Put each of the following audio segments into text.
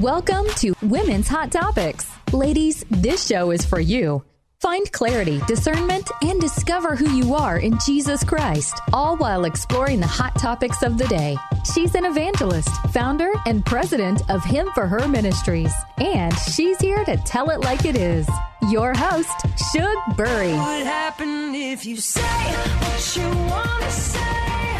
Welcome to Women's Hot Topics. Ladies, this show is for you. Find clarity, discernment, and discover who you are in Jesus Christ, all while exploring the hot topics of the day. She's an evangelist, founder, and president of Him for Her Ministries, and she's here to tell it like it is. Your host, Shug Bury. What if you say what you want to say?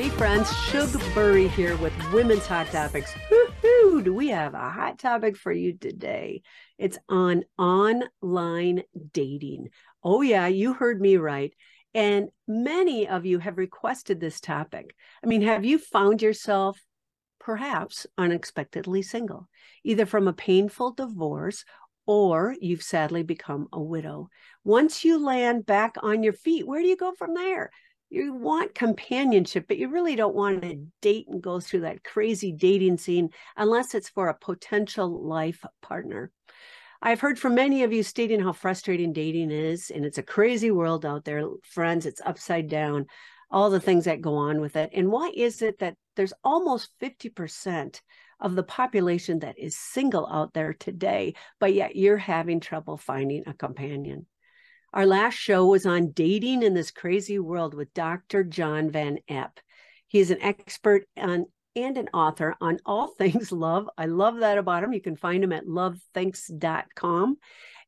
Hey friends, Shug Bury here with Women's Hot Topics. Woohoo! Do we have a hot topic for you today? It's on online dating. Oh, yeah, you heard me right. And many of you have requested this topic. I mean, have you found yourself perhaps unexpectedly single, either from a painful divorce or you've sadly become a widow? Once you land back on your feet, where do you go from there? You want companionship, but you really don't want to date and go through that crazy dating scene unless it's for a potential life partner. I've heard from many of you stating how frustrating dating is, and it's a crazy world out there, friends. It's upside down, all the things that go on with it. And why is it that there's almost 50% of the population that is single out there today, but yet you're having trouble finding a companion? Our last show was on dating in this crazy world with Dr. John Van Epp. He is an expert on and an author on all things love. I love that about him. You can find him at lovethinks.com.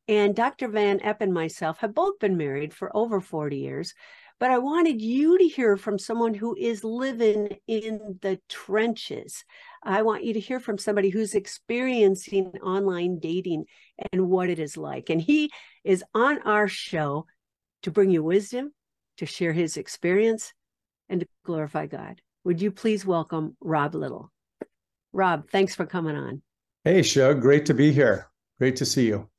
And Dr. Van Epp and myself have both been married for over 40 years. But I wanted you to hear from someone who is living in the trenches. I want you to hear from somebody who's experiencing online dating and what it is like. And he is on our show to bring you wisdom, to share his experience, and to glorify God. Would you please welcome Rob Little? Rob, thanks for coming on. Hey, Shug, great to be here. Great to see you.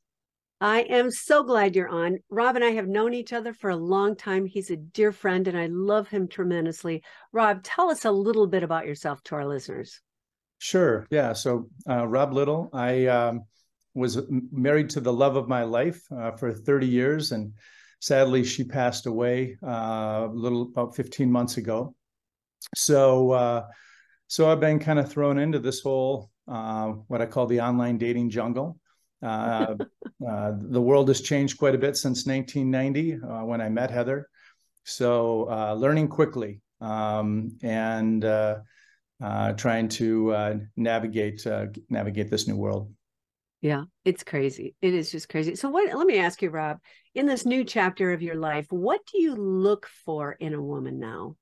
I am so glad you're on. Rob and I have known each other for a long time. He's a dear friend and I love him tremendously. Rob, tell us a little bit about yourself to our listeners. Sure. Yeah. So, uh, Rob Little, I um, was married to the love of my life uh, for 30 years. And sadly, she passed away uh, a little about 15 months ago. So, uh, so I've been kind of thrown into this whole, uh, what I call the online dating jungle. Uh, uh, the world has changed quite a bit since 1990 uh, when I met Heather. So uh, learning quickly um, and uh, trying to navigate navigate this new world. Yeah, it's crazy. It is just crazy. So what let me ask you, Rob, in this new chapter of your life, what do you look for in a woman now?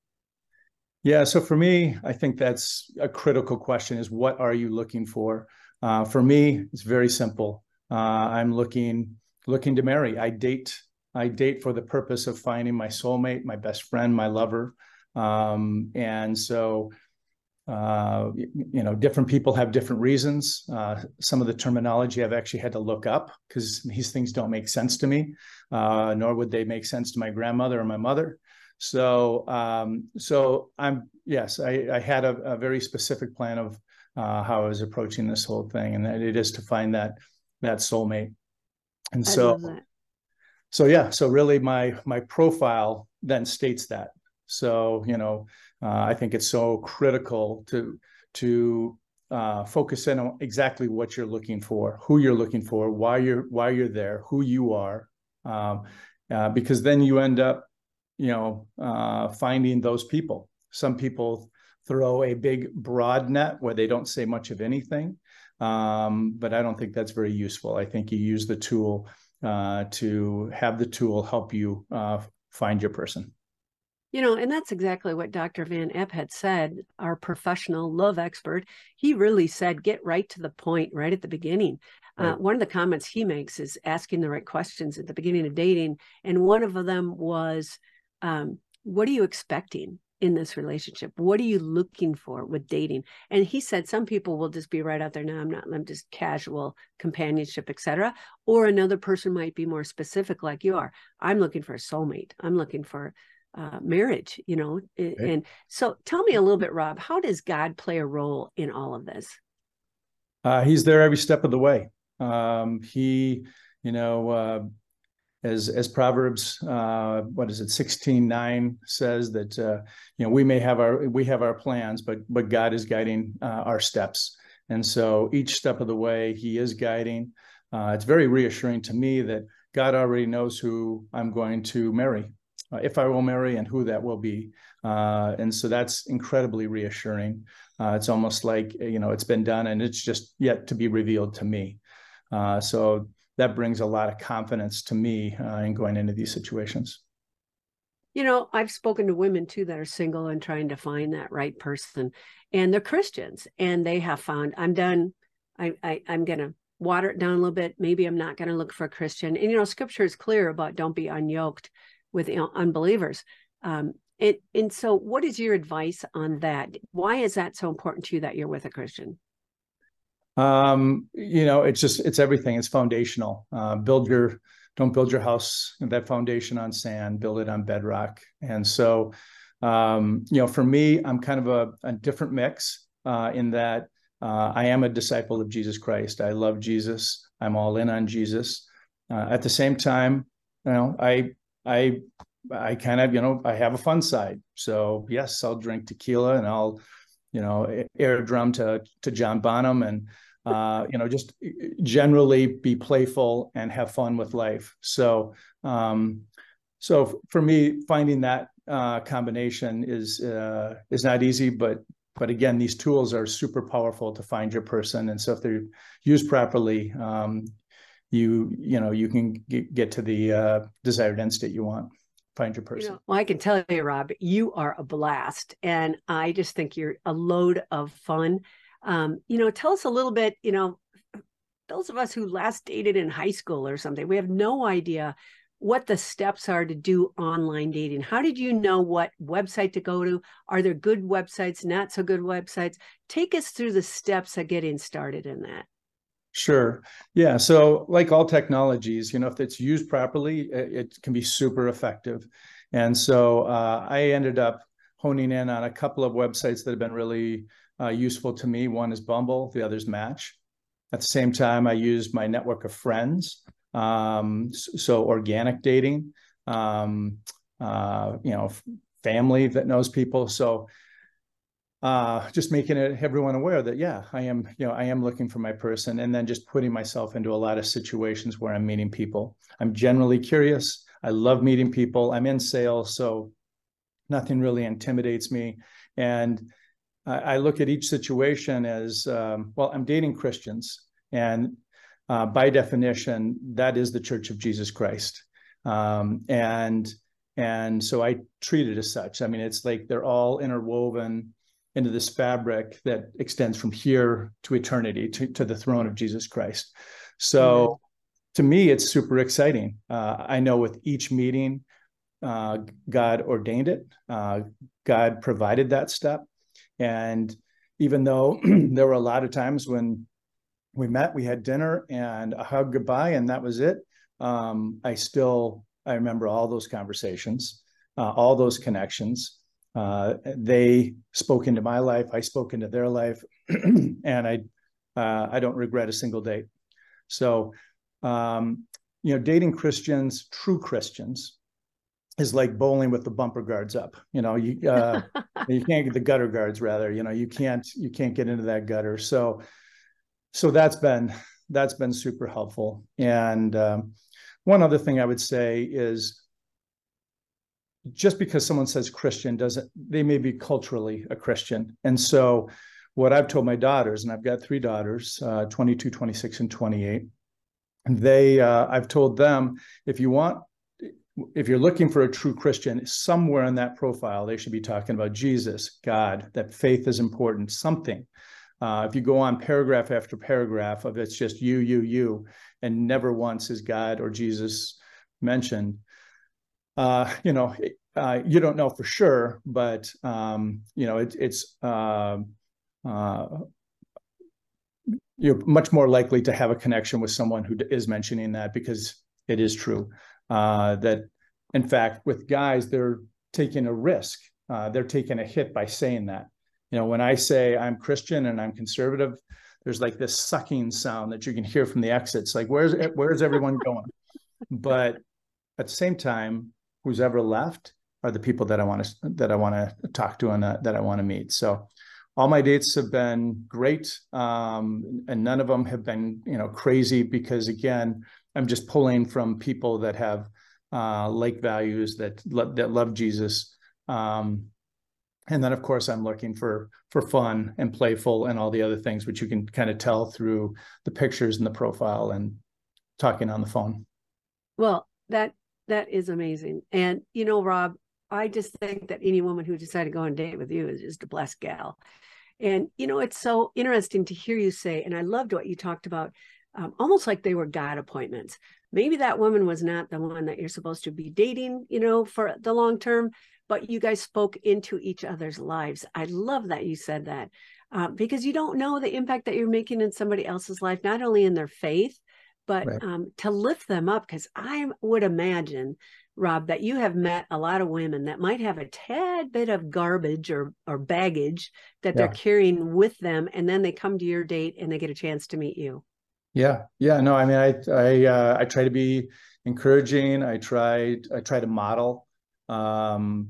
Yeah, so for me, I think that's a critical question is what are you looking for? Uh, for me, it's very simple. Uh, I'm looking looking to marry. I date I date for the purpose of finding my soulmate, my best friend, my lover. Um, and so uh, you know, different people have different reasons. Uh, some of the terminology I've actually had to look up because these things don't make sense to me, uh, nor would they make sense to my grandmother or my mother. So, um, so I'm yes, I, I had a, a, very specific plan of uh, how I was approaching this whole thing, and it is to find that that soulmate. And so, so yeah, so really, my my profile then states that. So you know, uh, I think it's so critical to to uh, focus in on exactly what you're looking for, who you're looking for, why you're why you're there, who you are, um, uh, because then you end up, you know, uh, finding those people. Some people throw a big broad net where they don't say much of anything, um, but I don't think that's very useful. I think you use the tool uh, to have the tool help you uh, find your person. You know, and that's exactly what Dr. Van Epp had said, our professional love expert. He really said, get right to the point right at the beginning. Uh, right. Uh, one of the comments he makes is asking the right questions at the beginning of dating. And one of them was, um, What are you expecting in this relationship? What are you looking for with dating? And he said, Some people will just be right out there. No, I'm not, I'm just casual companionship, etc. Or another person might be more specific, like you are. I'm looking for a soulmate. I'm looking for uh, marriage, you know. Okay. And so tell me a little bit, Rob, how does God play a role in all of this? Uh, he's there every step of the way. Um, he, you know, uh, as as Proverbs, uh, what is it, sixteen nine says that uh, you know we may have our we have our plans, but but God is guiding uh, our steps, and so each step of the way He is guiding. Uh, it's very reassuring to me that God already knows who I'm going to marry, uh, if I will marry, and who that will be, uh, and so that's incredibly reassuring. it's almost like you know it's been done, and it's just yet to be revealed to me. so that brings a lot of confidence to me uh, in going into these situations. You know, I've spoken to women too that are single and trying to find that right person, and they're Christians, and they have found I'm done. I, I I'm gonna water it down a little bit. Maybe I'm not gonna look for a Christian. And you know, Scripture is clear about don't be unyoked with unbelievers. Um, and and so, what is your advice on that? Why is that so important to you that you're with a Christian? Um you know it's just it's everything. It's foundational. Uh, build your don't build your house that foundation on sand build it on bedrock. And so um you know for me i'm kind of a, a different mix uh in that uh, i am a disciple of jesus christ. I love jesus. I'm all in on jesus. Uh, at the same time you know i i i kind of you know i have a fun side. So yes i'll drink tequila and i'll you know, air drum to to John Bonham, and uh, you know, just generally be playful and have fun with life. So, um, so for me, finding that uh, combination is uh, is not easy, but but again, these tools are super powerful to find your person, and so if they're used properly, um, you you know you can get, get to the uh, desired end state you want find your person. You know, well, I can tell you, Rob, you are a blast. And I just think you're a load of fun. Um, you know, tell us a little bit, you know, those of us who last dated in high school or something, we have no idea what the steps are to do online dating. How did you know what website to go to? Are there good websites, not so good websites? Take us through the steps of getting started in that. Sure. Yeah. So, like all technologies, you know, if it's used properly, it, can be super effective. And so, uh, I ended up honing in on a couple of websites that have been really uh, useful to me. One is Bumble, the other is Match. At the same time, I use my network of friends. Um, so, organic dating, um, uh, you know, family that knows people. So, uh, just making it everyone aware that yeah, I am you know I am looking for my person, and then just putting myself into a lot of situations where I'm meeting people. I'm generally curious. I love meeting people. I'm in sales, so nothing really intimidates me, and I, I look at each situation as um, well. I'm dating Christians, and uh, by definition, that is the Church of Jesus Christ, um, and and so I treat it as such. I mean, it's like they're all interwoven into this fabric that extends from here to eternity to, to the throne of Jesus Christ. So mm-hmm. to me, it's super exciting. Uh, I know with each meeting, uh, God ordained it, uh, God provided that step. And even though there were a lot of times when we met, we had dinner and a hug goodbye, and that was it. Um, I still I remember all those conversations, uh, all those connections, uh, they spoke into my life. I spoke into their life, and I uh, I don't regret a single date. So, um, you know, dating Christians, true Christians, is like bowling with the bumper guards up. You know, you uh, you can't get the gutter guards. Rather, you know, you can't you can't get into that gutter. So, so that's been that's been super helpful. And um, one other thing I would say is just because someone says Christian doesn't, they may be culturally a Christian. And so, what I've told my daughters, and I've got three daughters, uh, 22, 26, and 28, they, uh, I've told them if you want, if you're looking for a true Christian, somewhere in that profile, they should be talking about Jesus, God, that faith is important, something. Uh, if you go on paragraph after paragraph of it's just you, you, you, and never once is God or Jesus mentioned, uh, you know, uh, you don't know for sure, but um, you know, it, it's uh, uh, you're much more likely to have a connection with someone who is mentioning that because it is true uh, that, in fact, with guys, they're taking a risk. They're taking a hit by saying that. You know, when I say I'm Christian and I'm conservative, there's like this sucking sound that you can hear from the exits. Like, where's where's everyone going? But at the same time, who's ever left are the people that I want to that I want to talk to and that, I want to meet. So all my dates have been great, um, and none of them have been you know crazy because again, I'm just pulling from people that have uh, like values that that love Jesus. Um, and then of course I'm looking for for fun and playful and all the other things which you can kind of tell through the pictures and the profile and talking on the phone. Well, that that is amazing. And you know, Rob, I just think that any woman who decided to go on a date with you is just a blessed gal. And you know, it's so interesting to hear you say, and I loved what you talked about, um, almost like they were God appointments. Maybe that woman was not the one that you're supposed to be dating, you know, for the long term, but you guys spoke into each other's lives. I love that you said that uh, because you don't know the impact that you're making in somebody else's life, not only in their faith, but Right. um, to lift them up. Because I would imagine, Rob, that you have met a lot of women that might have a tad bit of garbage or or baggage that they're carrying with them, and then they come to your date and they get a chance to meet you. Yeah, yeah, no, I mean, I I uh, I try to be encouraging. I try I try to model um,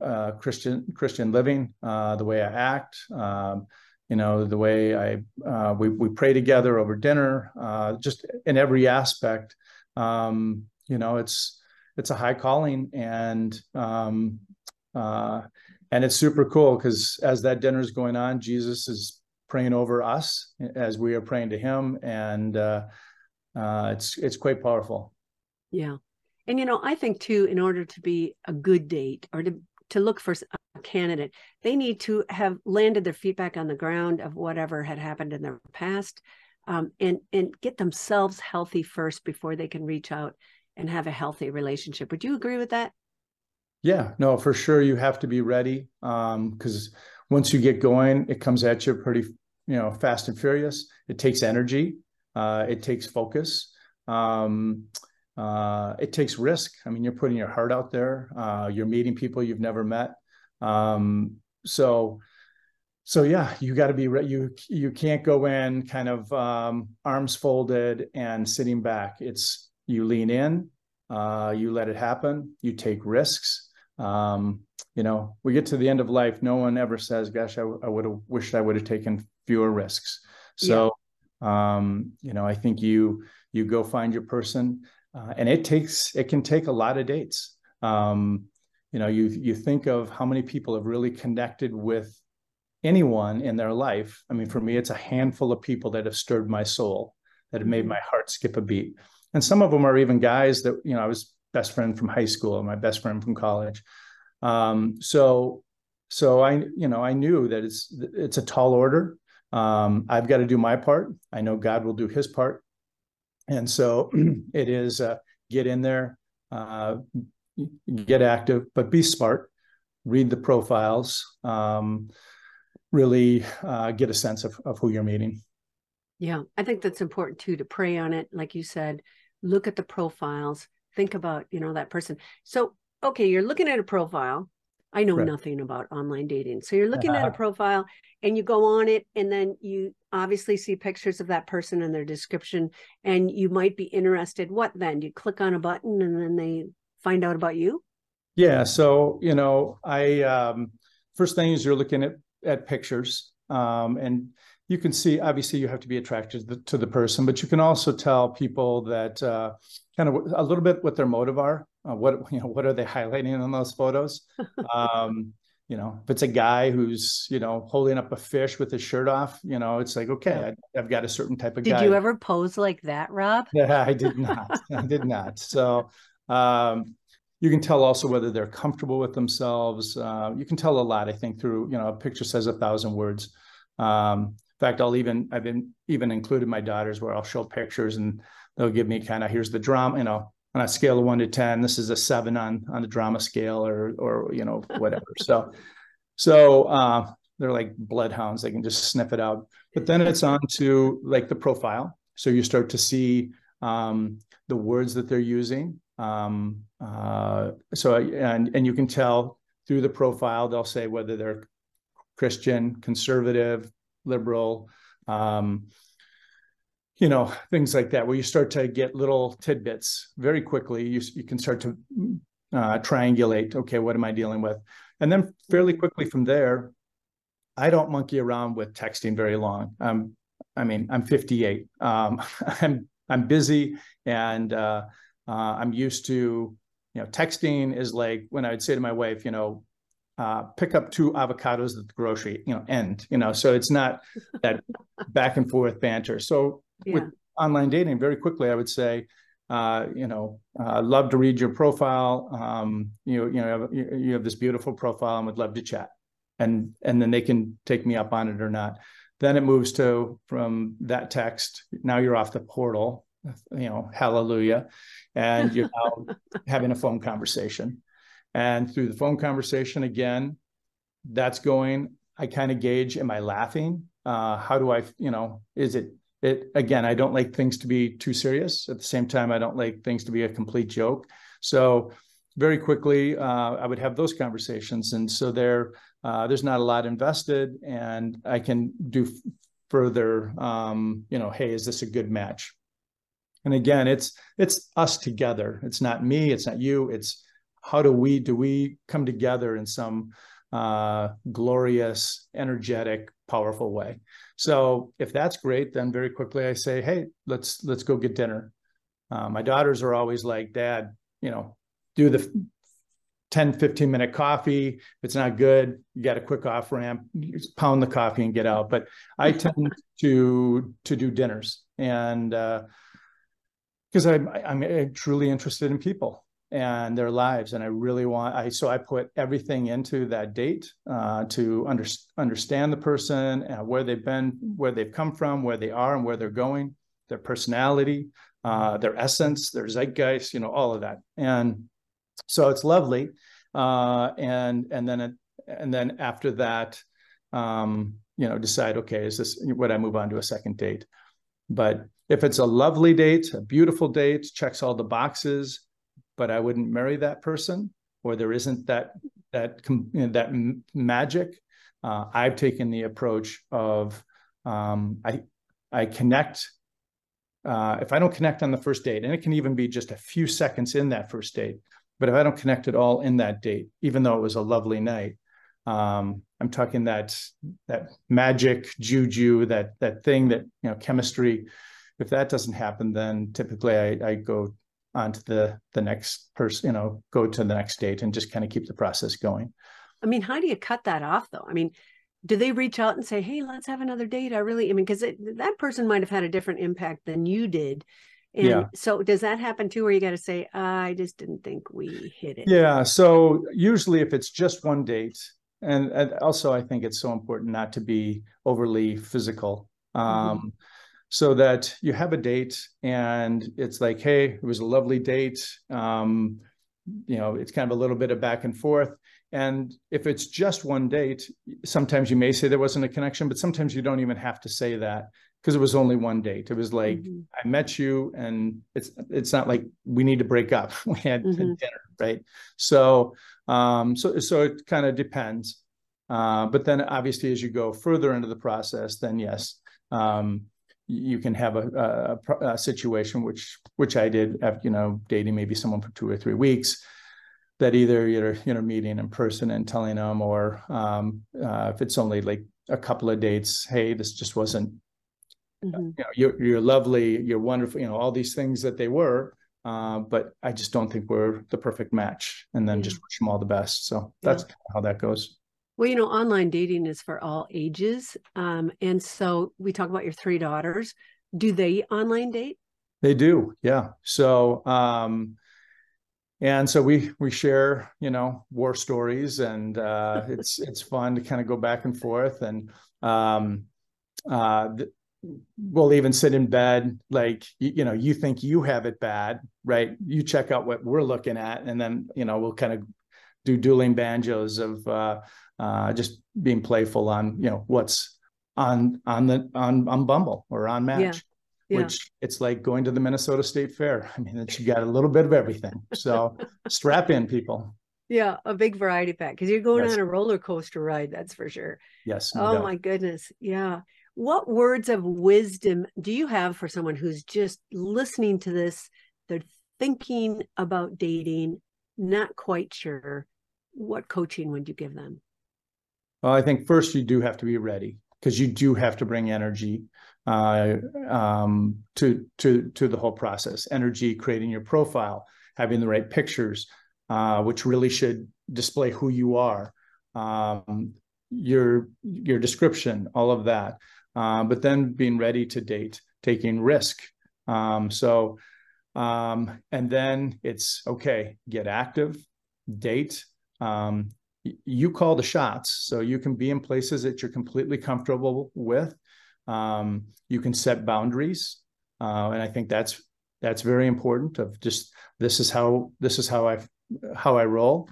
uh, Christian Christian living, uh, the way I act, um, you know, the way I uh, we we pray together over dinner, uh, just in every aspect. Um, you know, it's it's a high calling, and um, uh, and it's super cool because as that dinner is going on, Jesus is praying over us as we are praying to him and uh, uh, it's it's quite powerful Yeah. And you know, I think too, in order to be a good date or to to look for candidate, they need to have landed their feet back on the ground of whatever had happened in their past, um, and and get themselves healthy first before they can reach out and have a healthy relationship. Would you agree with that? yeah no for sure you have to be ready um because once you get going it comes at you pretty you know fast and furious it takes energy uh it takes focus um uh it takes risk i mean you're putting your heart out there uh you're meeting people you've never met um so so yeah you got to be re- you you can't go in kind of um arms folded and sitting back. It's you lean in uh you let it happen you take risks. Um you know we get to the end of life no one ever says gosh i, I would have wished i would have taken fewer risks. So um you know i think you you go find your person uh, and it takes it can take a lot of dates. Um you know you you think of how many people have really connected with anyone in their life. I mean for me it's a handful of people that have stirred my soul that have made Mhm. my heart skip a beat. And some of them are even guys that you know i was best friend from high school and my best friend from college. Um so so i you know i knew that it's it's a tall order. Um i've got to do my part. I know god will do his part. And so it is uh, get in there uh get active but be smart read the profiles um really uh, get a sense of, of who you're meeting Yeah, I think that's important too to pray on it. Like you said, look at the profiles, think about, you know, that person. So, okay, you're looking at a profile. I know Right. nothing about online dating. So you're looking at a profile and you go on it and then you obviously see pictures of that person and their description and you might be interested. What then? You click on a button and then they find out about you? Yeah, so you know, I um, first thing is you're looking at at pictures, um, and you can see obviously you have to be attracted to the, to the person, but you can also tell people that uh, kind of a little bit what their motive are. Uh, what you know, what are they highlighting on those photos? um, you know, if it's a guy who's you know holding up a fish with his shirt off, you know, it's like okay, I, I've got a certain type of Did guy. you ever pose like that, Rob? Yeah, I did not. I did not. So um, you can tell also whether they're comfortable with themselves. Uh, you can tell a lot, I think, through you know a picture says a thousand words. Um, in fact, I'll even I've been even included my daughters where I'll show pictures and they'll give me kind of here's the drama, you know, on a scale of one to ten, this is a seven on on the drama scale or or you know whatever. so so uh, they're like bloodhounds; they can just sniff it out. But then it's on to like the profile. So you start to see um, the words that they're using. Um, uh, so and and you can tell through the profile they'll say whether they're Christian, conservative, liberal. Um, you know things like that where you start to get little tidbits very quickly. You, you can start to uh, triangulate okay what am i dealing with? And then fairly quickly from there i don't monkey around with texting very long. Um, i mean i'm 58 um, i'm i'm busy and uh, uh, i'm used to you know texting is like when i would say to my wife you know uh, pick up two avocados at the grocery, you know, end, you know, so it's not that back and forth banter. So Yeah. with online dating, very quickly, I would say, uh, you know, uh, love to read your profile. Um, you you know, you, you have this beautiful profile and would love to chat, and and then they can take me up on it or not. Then it moves to from that text. Now you're off the portal. You know, hallelujah, and you're now having a phone conversation, and through the phone conversation again, that's going. I kind of gauge: Am I laughing? Uh, how do I, you know, is it it again i don't like things to be too serious. At the same time i don't like things to be a complete joke. So very quickly uh, i would have those conversations. And so there uh, there's not a lot invested and i can do further um, you know hey is this a good match and again it's it's us together it's not me it's not you it's how do we do we come together in some uh, glorious energetic powerful way so if that's great, then very quickly I say, hey, let's let's go get dinner. Uh, my daughters are always like, Dad, you know, do the 10, 15 minute coffee. If it's not good, you got a quick off ramp, pound the coffee and get out. But I tend to to do dinners and because I'm I'm truly interested in people and their lives and i really want i so i put everything into that date uh, to under, understand the person and where they've been where they've come from where they are and where they're going their personality uh, their essence their zeitgeist you know all of that. And so it's lovely uh, and and then it, and then after that um, you know decide okay is this would i move on to a second date? But if it's a lovely date a beautiful date checks all the boxes but I wouldn't marry that person, or there isn't that that you know, that magic. Uh, I've taken the approach of um, I I connect. Uh, if I don't connect on the first date, and it can even be just a few seconds in that first date, but if I don't connect at all in that date, even though it was a lovely night, um, I'm talking that that magic juju, that that thing that you know chemistry. If that doesn't happen, then typically I, I go onto the the next person you know go to the next date and just kind of keep the process going I mean, how do you cut that off though? I mean, do they reach out and say, "Hey, let's have another date"? I really, I mean, because that person might have had a different impact than you did, and Yeah. so does that happen too? Where you got to say, "I just didn't think we hit it." yeah so usually if it's just one date and, and also i think it's so important not to be overly physical um so that you have a date and it's like hey it was a lovely date. Um you know it's kind of a little bit of back and forth. And if it's just one date sometimes you may say there wasn't a connection but sometimes you don't even have to say that because it was only one date. It was like Mhm. i met you and it's it's not like we need to break up. We had Mhm. dinner right? So um so so it kind of depends. Uh but then obviously as you go further into the process then yes um you can have a, a, a situation which which I did after you know dating maybe someone for two or three weeks that either you're you know meeting in person and telling them or um, uh, if it's only like a couple of dates hey this just wasn't Mhm. you know you're, you're lovely you're wonderful you know all these things that they were uh, but I just don't think we're the perfect match and then Yeah. just wish them all the best so that's how that goes Well, you know, online dating is for all ages, um, and so we talk about your three daughters. Do they online date? They do, yeah. So, um, and so we we share, you know, war stories, and uh, it's it's fun to kind of go back and forth, and um, uh, th- we'll even sit in bed, like you, you know, you think you have it bad, right? You check out what we're looking at, and then you know we'll kind of do dueling banjos of uh, uh, just being playful on you know what's on on the on on Bumble or on Match Yeah. which it's like going to the Minnesota State Fair. I mean, it's, you got a little bit of everything. So strap in, people. Yeah, a big variety pack because you're going Yes. on a roller coaster ride, that's for sure. Yes. no Oh doubt. my goodness. Yeah. what words of wisdom do you have for someone who's just listening to this? They're thinking about dating, not quite sure. What coaching would you give them? Well, I think first you do have to be ready because you do have to bring energy uh, um, to to to the whole process. Energy, creating your profile, having the right pictures, uh, which really should display who you are, um, your your description, all of that. Uh, but then being ready to date, taking risk. Um, so, um, and then it's okay, get active, date. Um, you call the shots, so you can be in places that you're completely comfortable with. Um, you can set boundaries, uh, and I think that's that's very important. Of just this is how this is how I how I roll.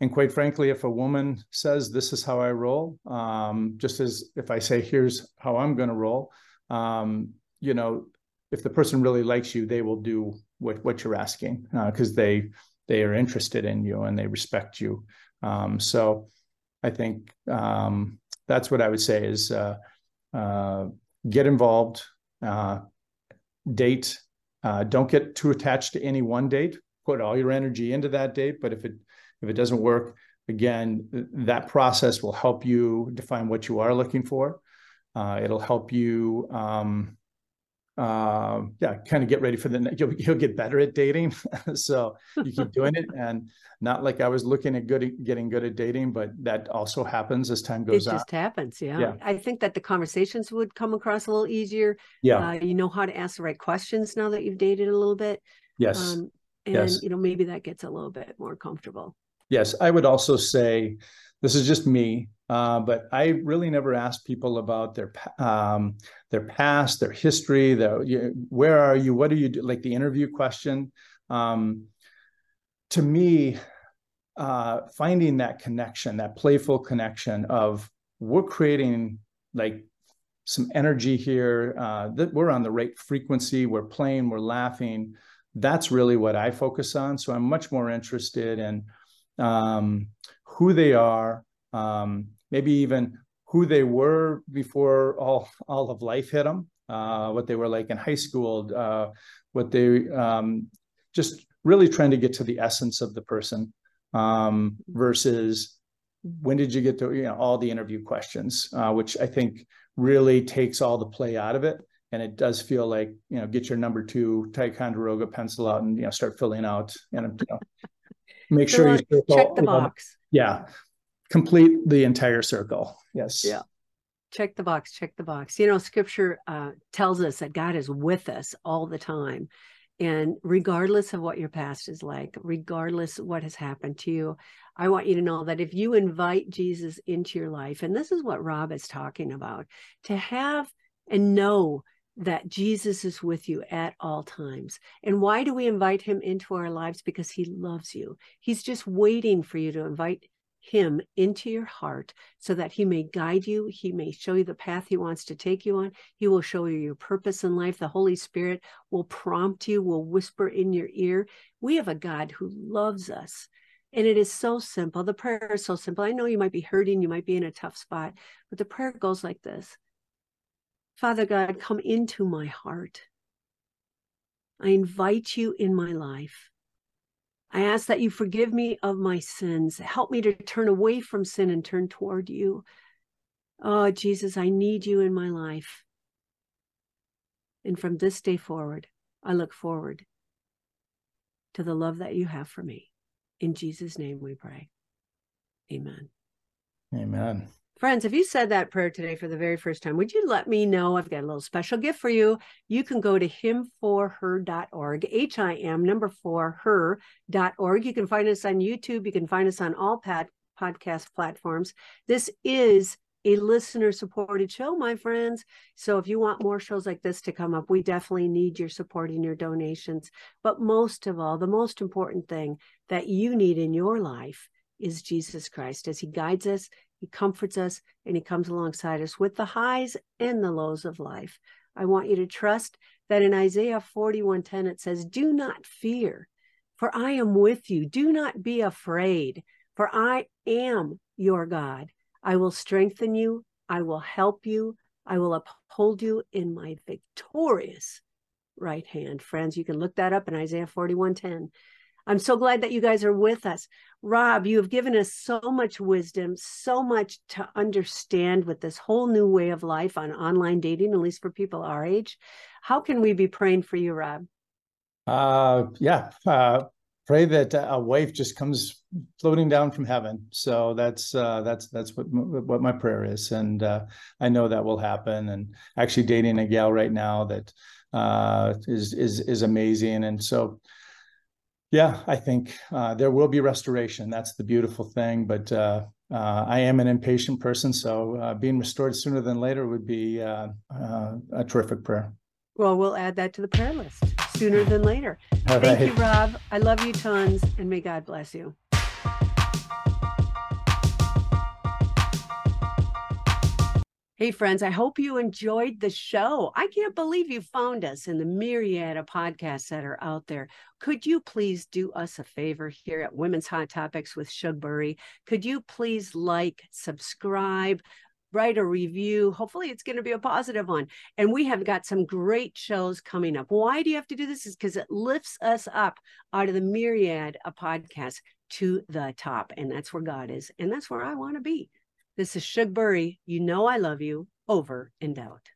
And quite frankly, if a woman says, This is how I roll, um, just as if I say, Here's how I'm going to roll, um, you know, if the person really likes you, they will do what, what you're asking because uh, they they are interested in you and they respect you. Um, so I think um, that's what I would say is uh, uh, get involved, uh, date. Uh, don't get too attached to any one date. Put all your energy into that date, but if it if it doesn't work, again, that process will help you define what you are looking for. Uh, it'll help you, um, uh, yeah, kind of get ready for the. You'll, you'll get better at dating, so you keep doing it, and not like I was looking at good getting good at dating, but that also happens as time goes it on. just happens, yeah. Yeah. I think that the conversations would come across a little easier. Yeah. Uh, you know how to ask the right questions now that you've dated a little bit. yes. Um, and Yes. you know, maybe that gets a little bit more comfortable. Yes, I would also say this is just me, uh, but I really never ask people about their um, their past, their history, their you, where are you, what do you do, like the interview question. Um, to me, uh, finding that connection, that playful connection of we're creating like some energy here, uh, that we're on the right frequency, we're playing, we're laughing. That's really what I focus on. So I'm much more interested in um, who they are, um, maybe even who they were before all all of life hit them, uh, what they were like in high school, uh, what they um, just really trying to get to the essence of the person um, versus when did you get to you know all the interview questions, uh, which I think really takes all the play out of it. And it does feel like you know get your number two Ticonderoga pencil out and you know start filling out and you know make sure you check the box. yeah complete the entire circle. Yes. Yeah. check the box check the box. You know scripture uh, tells us that god is with us all the time. And regardless of what your past is like regardless what has happened to you i want you to know that if you invite jesus into your life and this is what rob is talking about to have and know that jesus is with you at all times. And why do we invite him into our lives? Because he loves you. He's just waiting for you to invite him into your heart so that he may guide you. He may show you the path he wants to take you on. He will show you your purpose in life. The Holy Spirit will prompt you, will whisper in your ear. We have a God who loves us. And it is so simple. The prayer is so simple. I know you might be hurting, you might be in a tough spot, but the prayer goes like this Father God, come into my heart. I invite you in my life. I ask that you forgive me of my sins. Help me to turn away from sin and turn toward you. Oh, Jesus, I need you in my life. And from this day forward, I look forward to the love that you have for me. In Jesus' name we pray. Amen. amen Friends, if you said that prayer today for the very first time, would you let me know? I've got a little special gift for you. You can go to himforher.org, H I M number four her.org. You can find us on YouTube. You can find us on all pad, podcast platforms. This is a listener supported show, my friends. So if you want more shows like this to come up, we definitely need your support and your donations. But most of all, the most important thing that you need in your life is Jesus Christ as he guides us, he comforts us, and he comes alongside us with the highs and the lows of life. I want you to trust that in Isaiah 41:10 it says, "Do not fear, for I am with you. Do not be afraid, for I am your God. I will strengthen you, I will help you, I will uphold you in my victorious right hand. Friends, you can look that up in Isaiah 41:10. I'm so glad that you guys are with us. Rob, you have given us so much wisdom, so much to understand with this whole new way of life on online dating, at least for people our age. How can we be praying for you, Rob? Uh, yeah. Uh, pray that a wife just comes floating down from heaven. So that's uh, that's that's what what my prayer is, and uh, I know that will happen. And actually dating a gal right now that uh, is is is amazing, and so yeah, I think uh, there will be restoration. That's the beautiful thing. But uh, uh, I am an impatient person, so uh, being restored sooner than later would be uh, uh, a terrific prayer. Well, we'll add that to the prayer list sooner than later. All Thank you. Rob. I love you tons, and may God bless you. Hey, friends, I hope you enjoyed the show. I can't believe you found us in the myriad of podcasts that are out there. Could you please do us a favor here at Women's Hot Topics with Shug Bury? Could you please like, subscribe, write a review? Hopefully, it's going to be a positive one. And we have got some great shows coming up. Why do you have to do this? Is because it lifts us up out of the myriad of podcasts to the top. And that's where God is. And that's where I want to be. This is Shug Bury. You know I love you. Over and out.